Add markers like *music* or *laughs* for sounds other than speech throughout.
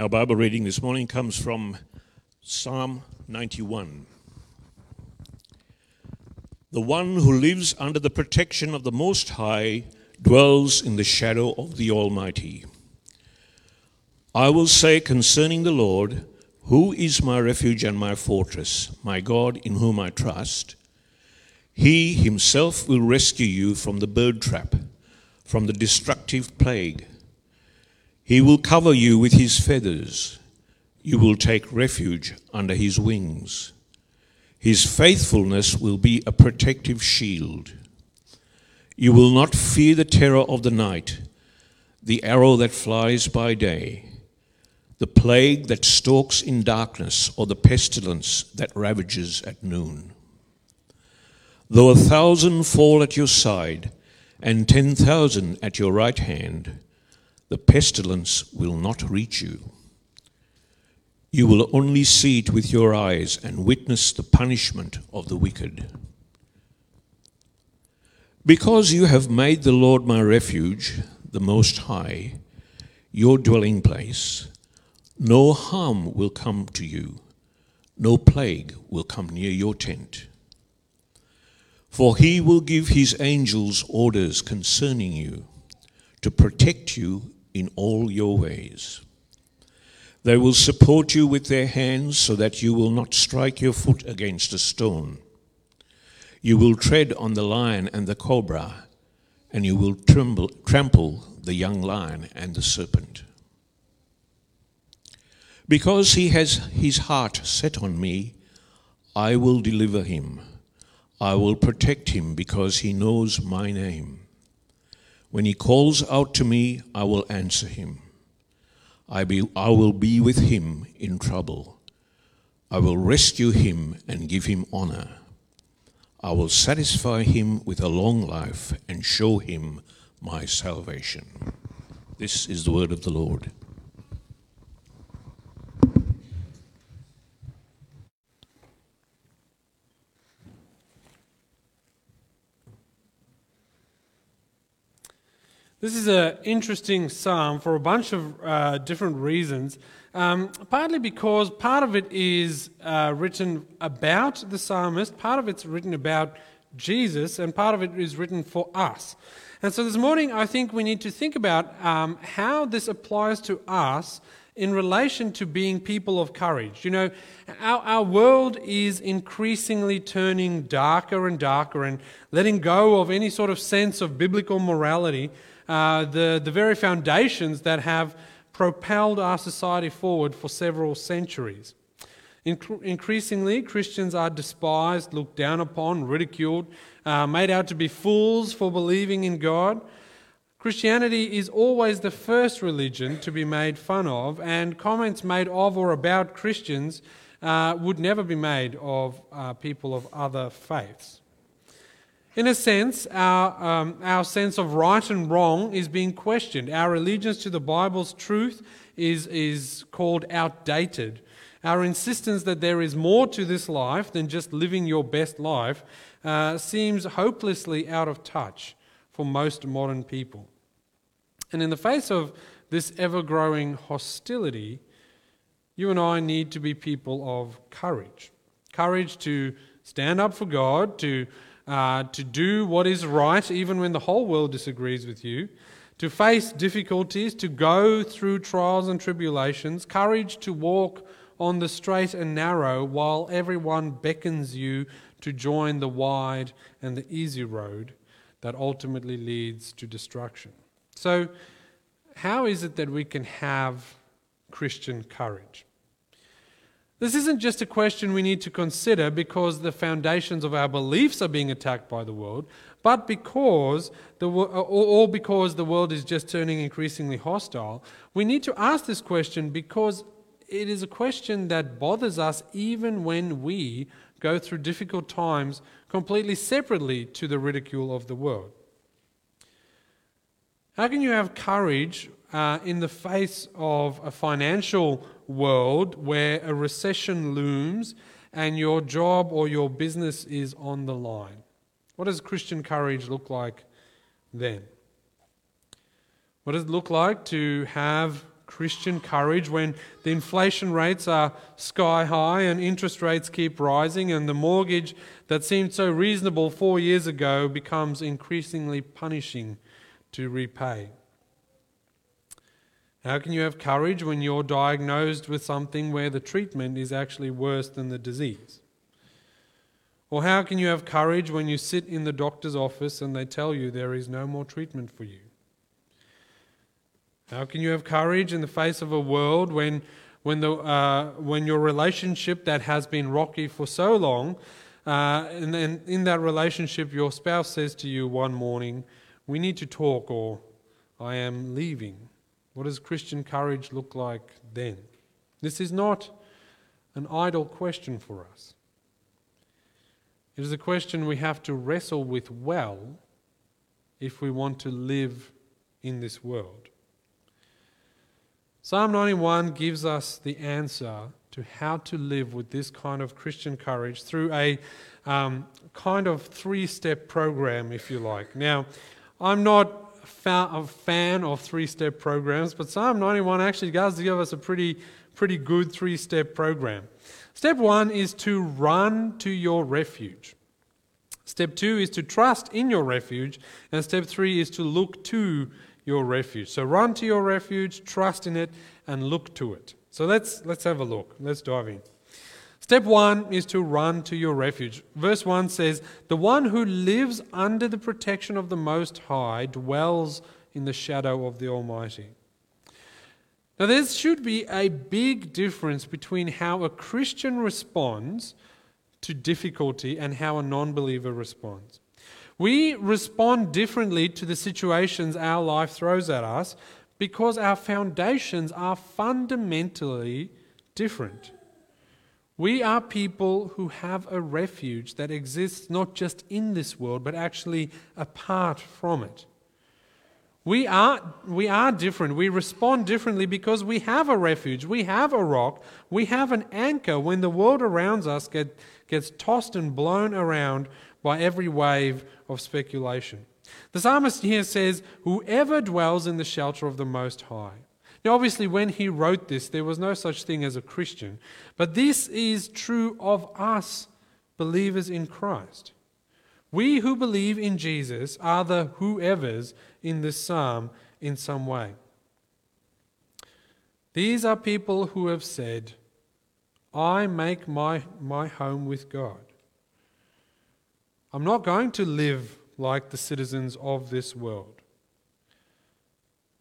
Our Bible reading this morning comes from Psalm 91. The one who lives under the protection of the Most High dwells in the shadow of the Almighty. I will say concerning the Lord, Who is my refuge and my fortress, my God in whom I trust? He himself will rescue you from the bird trap, from the destructive plague. He will cover you with his feathers. You will take refuge under his wings. His faithfulness will be a protective shield. You will not fear the terror of the night, the arrow that flies by day, the plague that stalks in darkness, or the pestilence that ravages at noon. Though a thousand fall at your side and ten thousand at your right hand, the pestilence will not reach you. You will only see it with your eyes and witness the punishment of the wicked. Because you have made the Lord my refuge, the Most High, your dwelling place, no harm will come to you, no plague will come near your tent. For he will give his angels orders concerning you to protect you in all your ways. They will support you with their hands so that you will not strike your foot against a stone. You will tread on the lion and the cobra, and you will tremble, trample the young lion and the serpent. Because he has his heart set on me, I will deliver him. I will protect him because he knows my name. When he calls out to me, I will answer him. I, be, I will be with him in trouble. I will rescue him and give him honor. I will satisfy him with a long life and show him my salvation. This is the word of the Lord. This is an interesting psalm for a bunch of uh, different reasons. Um, partly because part of it is uh, written about the psalmist, part of it's written about Jesus, and part of it is written for us. And so this morning, I think we need to think about um, how this applies to us in relation to being people of courage. You know, our, our world is increasingly turning darker and darker and letting go of any sort of sense of biblical morality uh, the, the very foundations that have propelled our society forward for several centuries. increasingly, Christians are despised, looked down upon, ridiculed, uh, made out to be fools for believing in God. Christianity is always the first religion to be made fun of, and comments made of or about Christians uh, would never be made of uh, people of other faiths. In a sense, our, um, our sense of right and wrong is being questioned. Our allegiance to the Bible's truth is, is called outdated. Our insistence that there is more to this life than just living your best life uh, seems hopelessly out of touch for most modern people. And in the face of this ever growing hostility, you and I need to be people of courage. Courage to stand up for God, to uh, to do what is right even when the whole world disagrees with you, to face difficulties, to go through trials and tribulations, courage to walk on the straight and narrow while everyone beckons you to join the wide and the easy road that ultimately leads to destruction. So, how is it that we can have Christian courage? This isn't just a question we need to consider because the foundations of our beliefs are being attacked by the world, but because the, or because the world is just turning increasingly hostile. We need to ask this question because it is a question that bothers us even when we go through difficult times completely separately to the ridicule of the world. How can you have courage uh, in the face of a financial world where a recession looms and your job or your business is on the line? What does Christian courage look like then? What does it look like to have Christian courage when the inflation rates are sky high and interest rates keep rising, and the mortgage that seemed so reasonable four years ago becomes increasingly punishing to repay? How can you have courage when you're diagnosed with something where the treatment is actually worse than the disease? Or how can you have courage when you sit in the doctor's office and they tell you there is no more treatment for you? How can you have courage in the face of a world when, when, the, uh, when your relationship that has been rocky for so long, uh, and then in that relationship, your spouse says to you one morning, We need to talk, or I am leaving? What does Christian courage look like then? This is not an idle question for us. It is a question we have to wrestle with well if we want to live in this world. Psalm 91 gives us the answer to how to live with this kind of Christian courage through a um, kind of three step program, if you like. Now, I'm not a fan of three step programs, but Psalm 91 actually does give us a pretty, pretty good three step program. Step one is to run to your refuge. Step two is to trust in your refuge. And step three is to look to your refuge. So run to your refuge, trust in it, and look to it. So let's, let's have a look. Let's dive in. Step one is to run to your refuge. Verse 1 says, The one who lives under the protection of the Most High dwells in the shadow of the Almighty. Now, there should be a big difference between how a Christian responds to difficulty and how a non believer responds. We respond differently to the situations our life throws at us because our foundations are fundamentally different. We are people who have a refuge that exists not just in this world, but actually apart from it. We are, we are different. We respond differently because we have a refuge. We have a rock. We have an anchor when the world around us get, gets tossed and blown around by every wave of speculation. The psalmist here says, Whoever dwells in the shelter of the Most High. Now, obviously, when he wrote this, there was no such thing as a Christian, but this is true of us believers in Christ. We who believe in Jesus are the whoever's in this psalm in some way. These are people who have said, I make my, my home with God. I'm not going to live like the citizens of this world.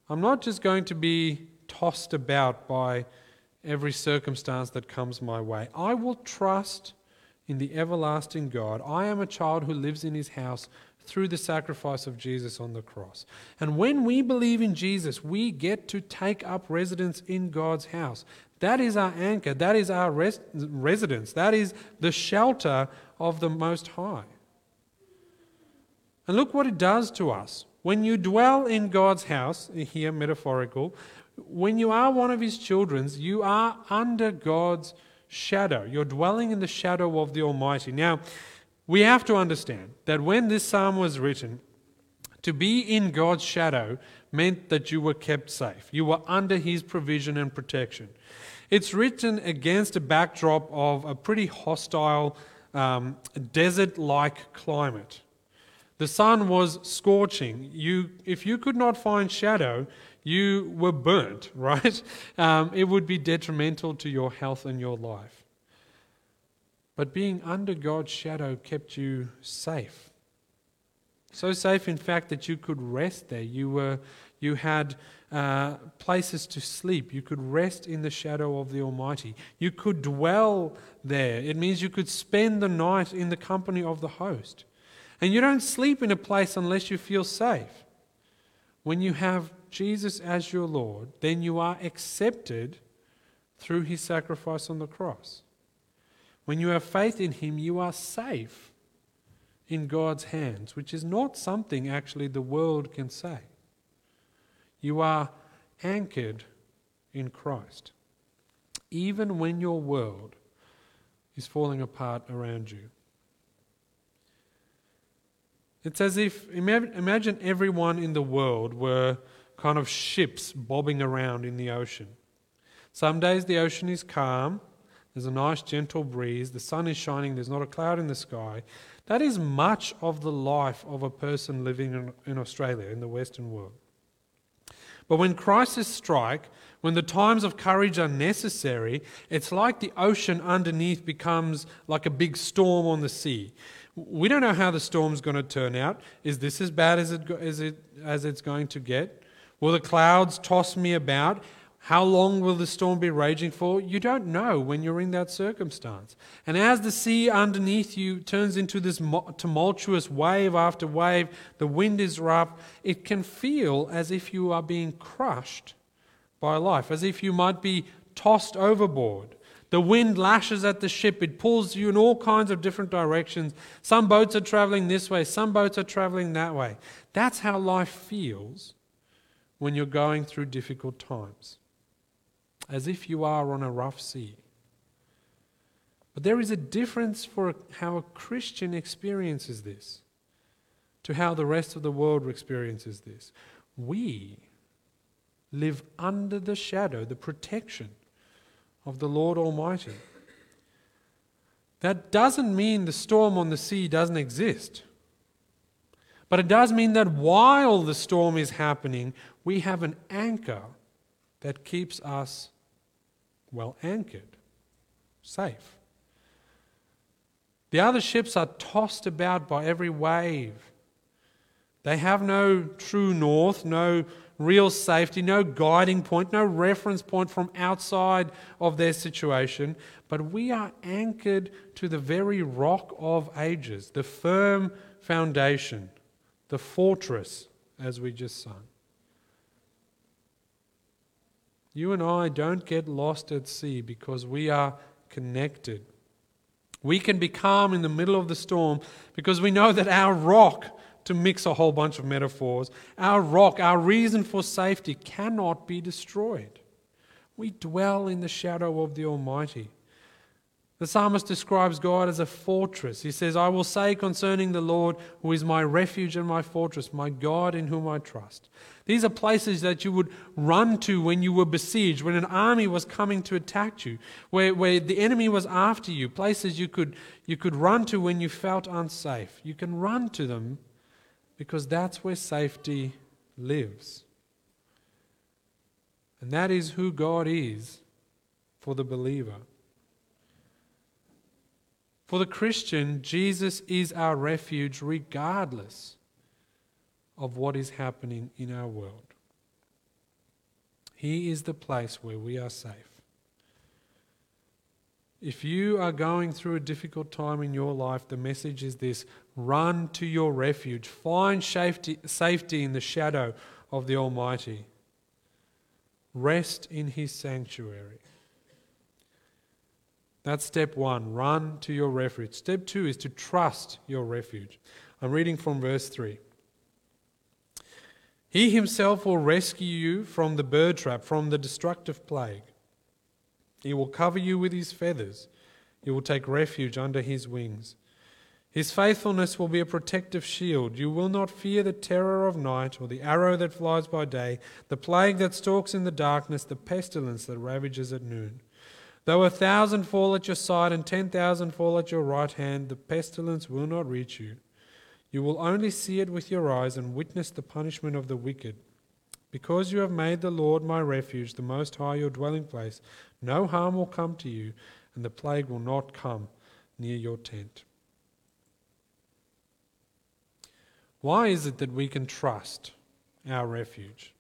I'm not just going to be tossed about by every circumstance that comes my way. I will trust in the everlasting God. I am a child who lives in his house through the sacrifice of Jesus on the cross. And when we believe in Jesus, we get to take up residence in God's house. That is our anchor. That is our res- residence. That is the shelter of the Most High. And look what it does to us. When you dwell in God's house, here metaphorical, when you are one of his children, you are under God's shadow. You're dwelling in the shadow of the Almighty. Now, we have to understand that when this psalm was written, to be in God's shadow meant that you were kept safe. You were under his provision and protection. It's written against a backdrop of a pretty hostile um, desert like climate. The sun was scorching. You, if you could not find shadow, you were burnt, *laughs* right? Um, it would be detrimental to your health and your life. But being under God's shadow kept you safe. So safe, in fact, that you could rest there. You, were, you had uh, places to sleep. You could rest in the shadow of the Almighty. You could dwell there. It means you could spend the night in the company of the host. And you don't sleep in a place unless you feel safe. When you have Jesus as your Lord, then you are accepted through his sacrifice on the cross. When you have faith in him, you are safe in God's hands, which is not something actually the world can say. You are anchored in Christ, even when your world is falling apart around you. It's as if, imagine everyone in the world were kind of ships bobbing around in the ocean. Some days the ocean is calm, there's a nice gentle breeze, the sun is shining, there's not a cloud in the sky. That is much of the life of a person living in, Australia, in the Western world. But when crises strike, when the times of courage are necessary, it's like the ocean underneath becomes like a big storm on the sea. We don't know how the storm's going to turn out. Is this as bad as, it, as, it, as it's going to get? Will the clouds toss me about? How long will the storm be raging for? You don't know when you're in that circumstance. And as the sea underneath you turns into this tumultuous wave after wave, the wind is rough, it can feel as if you are being crushed by life, as if you might be tossed overboard. The wind lashes at the ship, it pulls you in all kinds of different directions. Some boats are traveling this way, some boats are traveling that way. That's how life feels when you're going through difficult times, as if you are on a rough sea. But there is a difference for how a Christian experiences this to how the rest of the world experiences this. We live under the shadow, the protection of the Lord Almighty. That doesn't mean the storm on the sea doesn't exist. But it does mean that while the storm is happening, we have an anchor that keeps us well anchored, safe. The other ships are tossed about by every wave. They have no true north, no real safety, no guiding point, no reference point from outside of their situation, but we are anchored to the very rock of ages, the firm foundation, the fortress, as we just sung. You and I don't get lost at sea because we are connected. We can be calm in the middle of the storm because we know that our rock to mix a whole bunch of metaphors, our rock, our reason for safety cannot be destroyed. We dwell in the shadow of the Almighty. The psalmist describes God as a fortress. He says, I will say concerning the Lord, who is my refuge and my fortress, my God in whom I trust. These are places that you would run to when you were besieged, when an army was coming to attack you, where, where the enemy was after you, places you could, you could run to when you felt unsafe. You can run to them because that's where safety lives. And that is who God is for the believer. For the Christian, Jesus is our refuge regardless of what is happening in our world. He is the place where we are safe. If you are going through a difficult time in your life, the message is this run to your refuge. Find safety, safety in the shadow of the Almighty. Rest in His sanctuary. That's step one run to your refuge. Step two is to trust your refuge. I'm reading from verse 3. He himself will rescue you from the bird trap, from the destructive plague. He will cover you with his feathers. You will take refuge under his wings. His faithfulness will be a protective shield. You will not fear the terror of night, or the arrow that flies by day, the plague that stalks in the darkness, the pestilence that ravages at noon. Though a thousand fall at your side and ten thousand fall at your right hand, the pestilence will not reach you. You will only see it with your eyes and witness the punishment of the wicked. Because you have made the Lord my refuge, the Most High your dwelling place, no harm will come to you, and the plague will not come near your tent. Why is it that we can trust our refuge?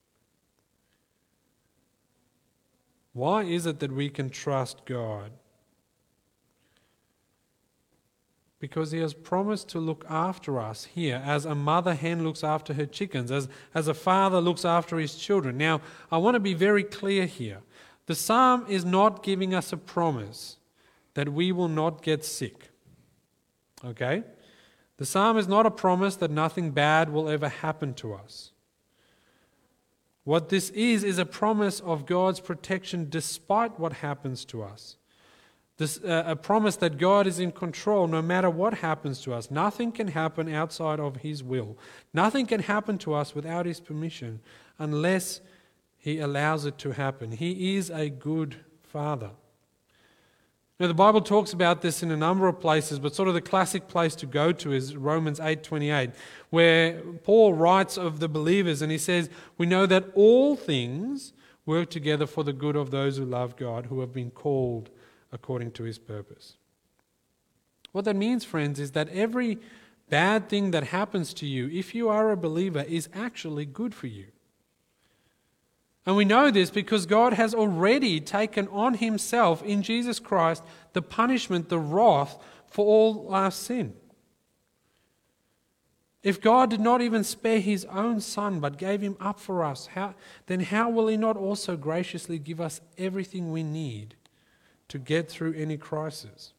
Why is it that we can trust God? Because he has promised to look after us here as a mother hen looks after her chickens, as, as a father looks after his children. Now, I want to be very clear here. The psalm is not giving us a promise that we will not get sick. Okay? The psalm is not a promise that nothing bad will ever happen to us. What this is, is a promise of God's protection despite what happens to us. This, uh, a promise that God is in control no matter what happens to us. Nothing can happen outside of His will. Nothing can happen to us without His permission unless He allows it to happen. He is a good Father. Now the Bible talks about this in a number of places, but sort of the classic place to go to is Romans 8:28, where Paul writes of the believers and he says, "We know that all things work together for the good of those who love God, who have been called according to his purpose." What that means, friends, is that every bad thing that happens to you, if you are a believer, is actually good for you. And we know this because God has already taken on himself in Jesus Christ the punishment, the wrath for all our sin. If God did not even spare his own son but gave him up for us, how, then how will he not also graciously give us everything we need to get through any crisis?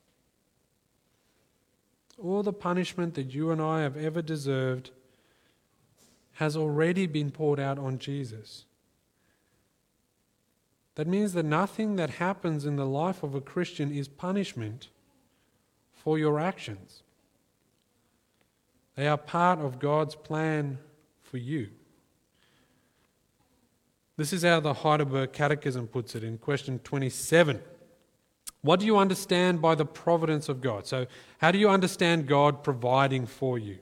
All the punishment that you and I have ever deserved has already been poured out on Jesus. That means that nothing that happens in the life of a Christian is punishment for your actions. They are part of God's plan for you. This is how the Heidelberg Catechism puts it in question 27. What do you understand by the providence of God? So, how do you understand God providing for you?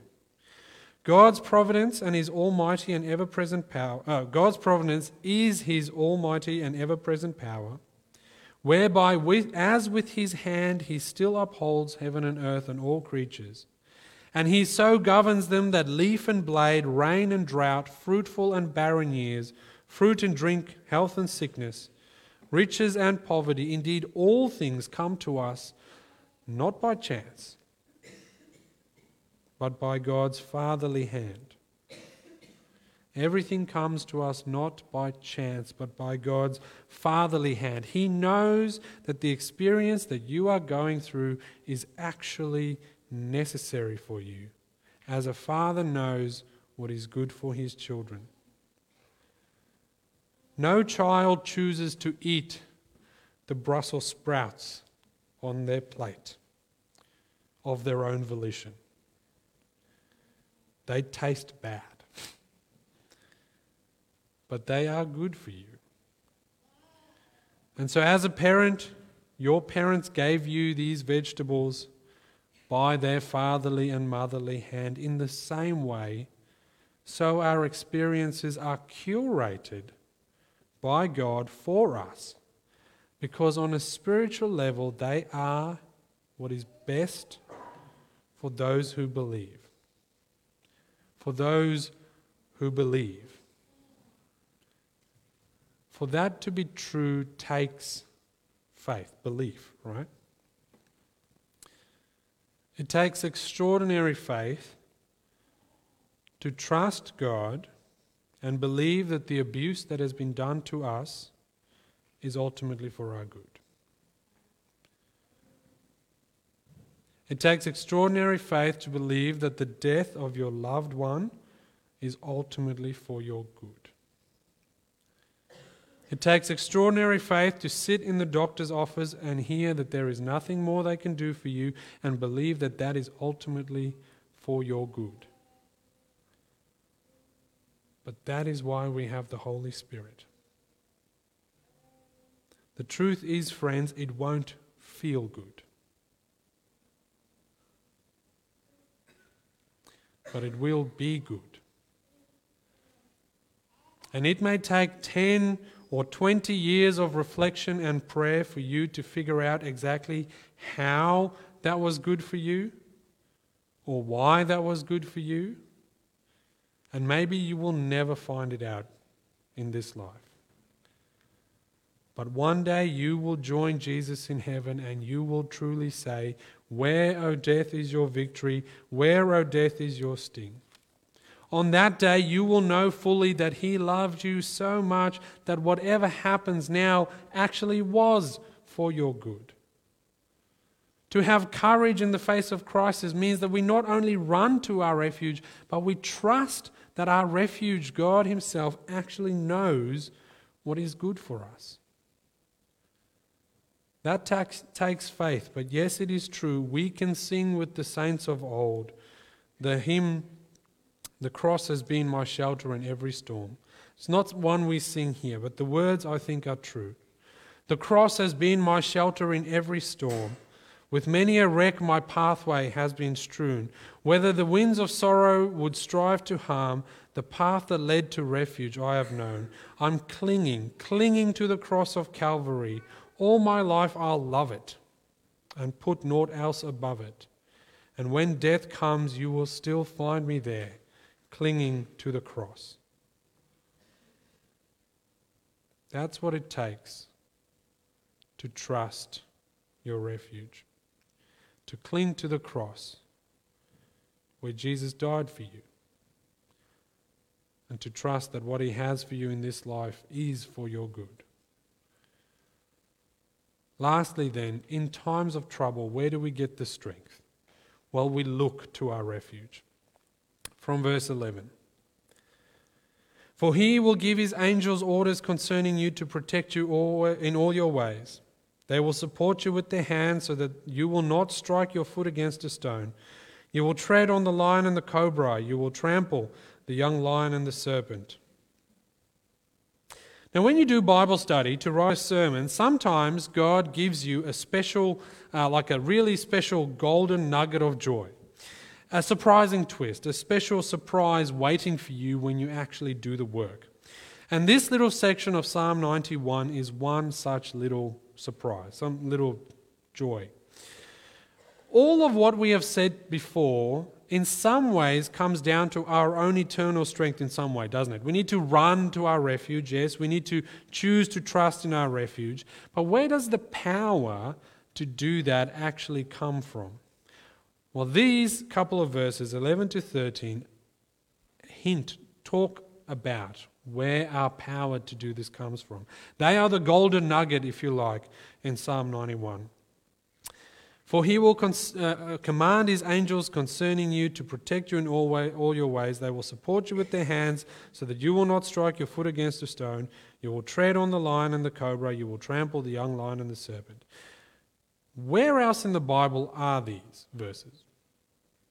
God's providence and his almighty and ever present power, uh, God's providence is his almighty and ever present power, whereby, with, as with his hand, he still upholds heaven and earth and all creatures. And he so governs them that leaf and blade, rain and drought, fruitful and barren years, fruit and drink, health and sickness, riches and poverty, indeed, all things come to us not by chance but by God's fatherly hand. Everything comes to us not by chance, but by God's fatherly hand. He knows that the experience that you are going through is actually necessary for you, as a father knows what is good for his children. No child chooses to eat the Brussels sprouts on their plate of their own volition. They taste bad, but they are good for you. And so, as a parent, your parents gave you these vegetables by their fatherly and motherly hand. In the same way, so our experiences are curated by God for us. Because on a spiritual level, they are what is best for those who believe for those who believe. For that to be true takes faith, belief, right? It takes extraordinary faith to trust God and believe that the abuse that has been done to us is ultimately for our good. It takes extraordinary faith to believe that the death of your loved one is ultimately for your good. It takes extraordinary faith to sit in the doctor's office and hear that there is nothing more they can do for you and believe that that is ultimately for your good. But that is why we have the Holy Spirit. The truth is, friends, it won't feel good. but it will be good. And it may take 10 or 20 years of reflection and prayer for you to figure out exactly how that was good for you or why that was good for you. And maybe you will never find it out in this life. But one day you will join Jesus in heaven and you will truly say, where, O death, is your victory? Where, O death, is your sting? On that day, you will know fully that He loved you so much that whatever happens now actually was for your good. To have courage in the face of crisis means that we not only run to our refuge, but we trust that our refuge, God Himself, actually knows what is good for us. That tax, takes faith, but yes, it is true. We can sing with the saints of old. The hymn, The cross has been my shelter in every storm. It's not one we sing here, but the words I think are true. The cross has been my shelter in every storm. With many a wreck, my pathway has been strewn. Whether the winds of sorrow would strive to harm, the path that led to refuge I have known. I'm clinging, clinging to the cross of Calvary. All my life I'll love it and put naught else above it. And when death comes, you will still find me there, clinging to the cross. That's what it takes to trust your refuge, to cling to the cross where Jesus died for you, and to trust that what He has for you in this life is for your good. Lastly, then, in times of trouble, where do we get the strength? Well, we look to our refuge. From verse 11. For he will give his angels orders concerning you to protect you all in all your ways. They will support you with their hands so that you will not strike your foot against a stone. You will tread on the lion and the cobra. You will trample the young lion and the serpent. Now, when you do Bible study to write a sermon, sometimes God gives you a special, uh, like a really special golden nugget of joy a surprising twist, a special surprise waiting for you when you actually do the work. And this little section of Psalm 91 is one such little surprise, some little joy. All of what we have said before, in some ways, comes down to our own eternal strength in some way, doesn't it? We need to run to our refuge, yes. We need to choose to trust in our refuge. But where does the power to do that actually come from? Well, these couple of verses, 11 to 13, hint, talk about where our power to do this comes from. They are the golden nugget, if you like, in Psalm 91. For he will cons- uh, uh, command his angels concerning you to protect you in all, way, all your ways. They will support you with their hands so that you will not strike your foot against a stone. You will tread on the lion and the cobra. You will trample the young lion and the serpent. Where else in the Bible are these verses?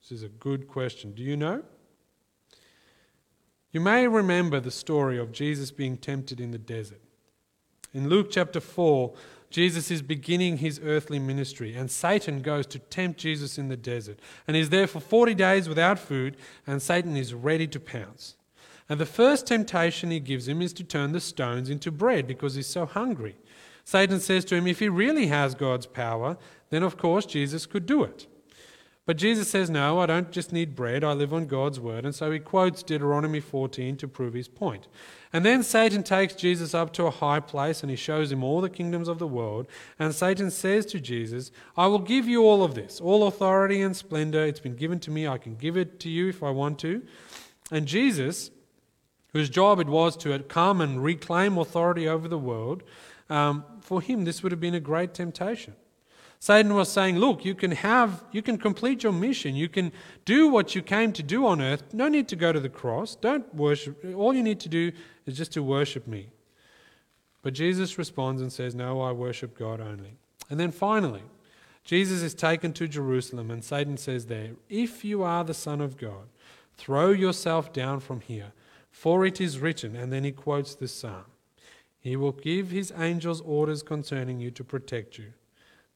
This is a good question. Do you know? You may remember the story of Jesus being tempted in the desert. In Luke chapter 4, Jesus is beginning his earthly ministry, and Satan goes to tempt Jesus in the desert. And he's there for 40 days without food, and Satan is ready to pounce. And the first temptation he gives him is to turn the stones into bread because he's so hungry. Satan says to him, If he really has God's power, then of course Jesus could do it. But Jesus says, No, I don't just need bread, I live on God's word. And so he quotes Deuteronomy 14 to prove his point. And then Satan takes Jesus up to a high place and he shows him all the kingdoms of the world. And Satan says to Jesus, I will give you all of this, all authority and splendor. It's been given to me. I can give it to you if I want to. And Jesus, whose job it was to come and reclaim authority over the world, um, for him, this would have been a great temptation. Satan was saying, Look, you can have, you can complete your mission. You can do what you came to do on earth. No need to go to the cross. Don't worship. All you need to do is just to worship me. But Jesus responds and says, No, I worship God only. And then finally, Jesus is taken to Jerusalem, and Satan says there, If you are the Son of God, throw yourself down from here, for it is written. And then he quotes this psalm He will give his angels orders concerning you to protect you.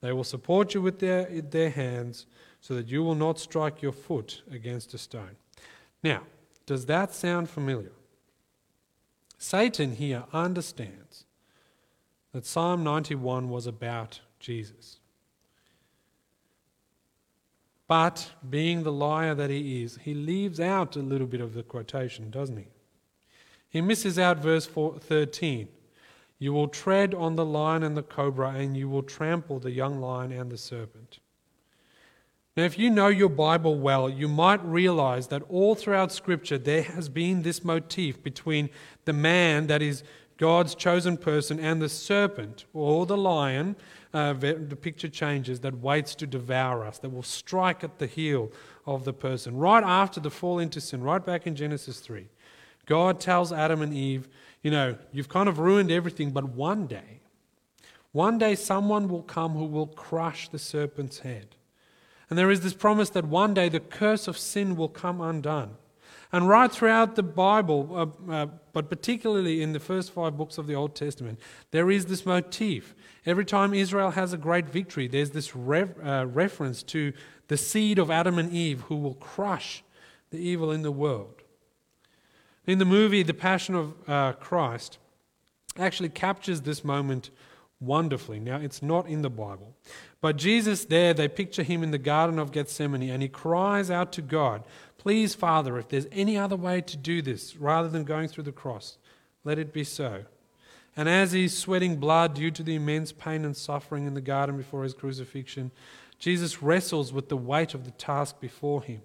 They will support you with their, their hands so that you will not strike your foot against a stone. Now, does that sound familiar? Satan here understands that Psalm 91 was about Jesus. But being the liar that he is, he leaves out a little bit of the quotation, doesn't he? He misses out verse 13 you will tread on the lion and the cobra, and you will trample the young lion and the serpent. Now, if you know your Bible well, you might realize that all throughout Scripture there has been this motif between the man, that is God's chosen person, and the serpent, or the lion, uh, the picture changes, that waits to devour us, that will strike at the heel of the person. Right after the fall into sin, right back in Genesis 3, God tells Adam and Eve, you know, you've kind of ruined everything, but one day, One day someone will come who will crush the serpent's head. And there is this promise that one day the curse of sin will come undone. And right throughout the Bible, uh, uh, but particularly in the first five books of the Old Testament, there is this motif. Every time Israel has a great victory, there's this uh, reference to the seed of Adam and Eve who will crush the evil in the world. In the movie, The Passion of uh, Christ actually captures this moment wonderfully. Now, it's not in the Bible. But Jesus, there, they picture him in the Garden of Gethsemane, and he cries out to God, Please, Father, if there's any other way to do this rather than going through the cross, let it be so. And as he's sweating blood due to the immense pain and suffering in the garden before his crucifixion, Jesus wrestles with the weight of the task before him.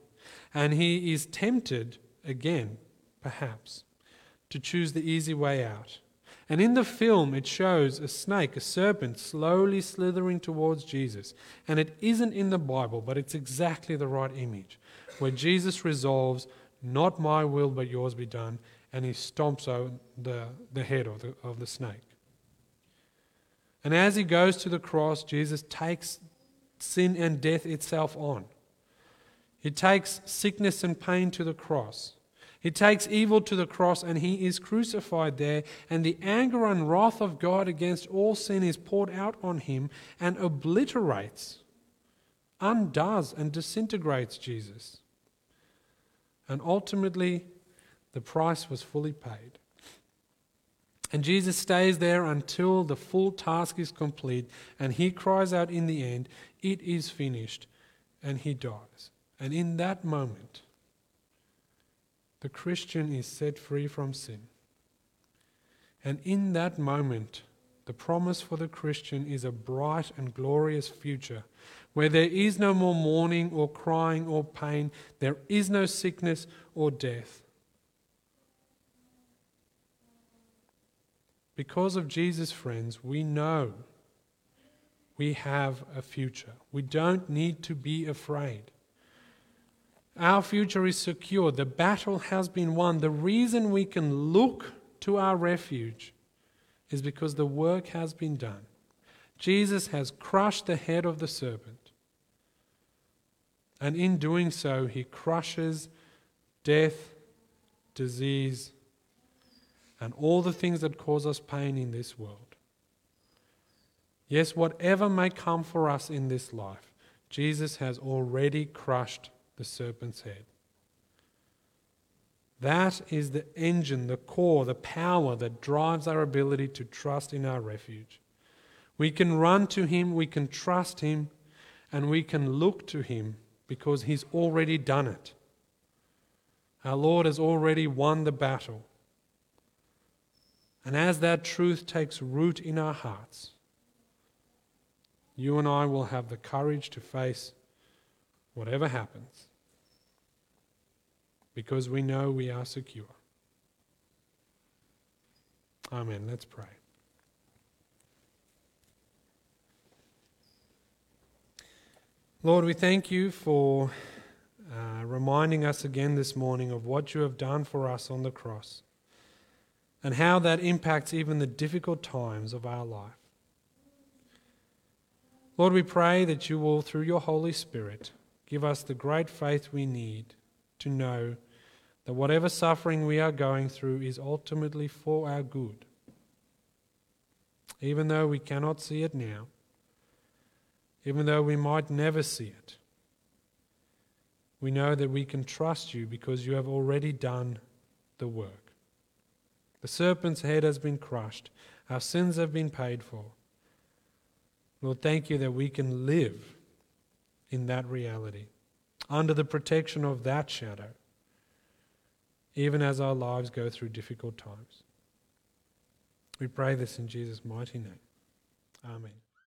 And he is tempted again, perhaps, to choose the easy way out and in the film, it shows a snake, a serpent, slowly slithering towards Jesus. And it isn't in the Bible, but it's exactly the right image, where Jesus resolves, Not my will, but yours be done, and he stomps out the, the head of the, of the snake. And as he goes to the cross, Jesus takes sin and death itself on. He takes sickness and pain to the cross. He takes evil to the cross and he is crucified there, and the anger and wrath of God against all sin is poured out on him and obliterates, undoes, and disintegrates Jesus. And ultimately, the price was fully paid. And Jesus stays there until the full task is complete, and he cries out in the end, It is finished, and he dies. And in that moment, the Christian is set free from sin. And in that moment, the promise for the Christian is a bright and glorious future where there is no more mourning or crying or pain, there is no sickness or death. Because of Jesus, friends, we know we have a future. We don't need to be afraid. Our future is secure. The battle has been won. The reason we can look to our refuge is because the work has been done. Jesus has crushed the head of the serpent. And in doing so, he crushes death, disease, and all the things that cause us pain in this world. Yes, whatever may come for us in this life, Jesus has already crushed the serpent's head. That is the engine, the core, the power that drives our ability to trust in our refuge. We can run to Him, we can trust Him, and we can look to Him because He's already done it. Our Lord has already won the battle. And as that truth takes root in our hearts, you and I will have the courage to face whatever happens, because we know we are secure. Amen. Let's pray. Lord, we thank you for uh, reminding us again this morning of what you have done for us on the cross and how that impacts even the difficult times of our life. Lord, we pray that you will, through your Holy Spirit, Give us the great faith we need to know that whatever suffering we are going through is ultimately for our good. Even though we cannot see it now, even though we might never see it, we know that we can trust you because you have already done the work. The serpent's head has been crushed, our sins have been paid for. Lord, thank you that we can live in that reality, under the protection of that shadow, even as our lives go through difficult times. We pray this in Jesus' mighty name. Amen.